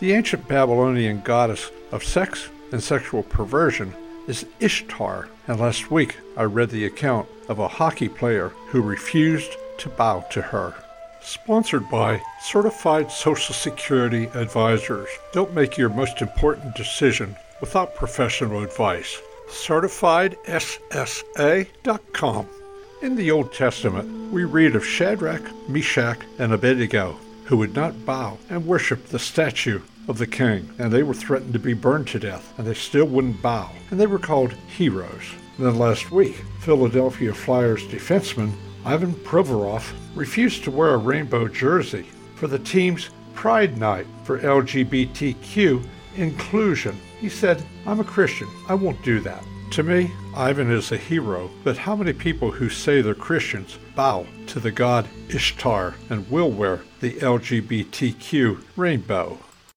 The ancient Babylonian goddess of sex and sexual perversion is Ishtar, and last week I read the account of a hockey player who refused to bow to her. Sponsored by Certified Social Security Advisors. Don't make your most important decision without professional advice. CertifiedSSA.com. In the Old Testament, we read of Shadrach, Meshach, and Abednego, who would not bow and worship the statue of the king, and they were threatened to be burned to death, and they still wouldn't bow, and they were called heroes. then last week, Philadelphia Flyers defenseman Ivan Provorov refused to wear a rainbow jersey for the team's Pride Night for LGBTQ inclusion. He said, I'm a Christian. I won't do that. To me, Ivan is a hero, but how many people who say they're Christians bow to the god Ishtar and will wear the LGBTQ rainbow?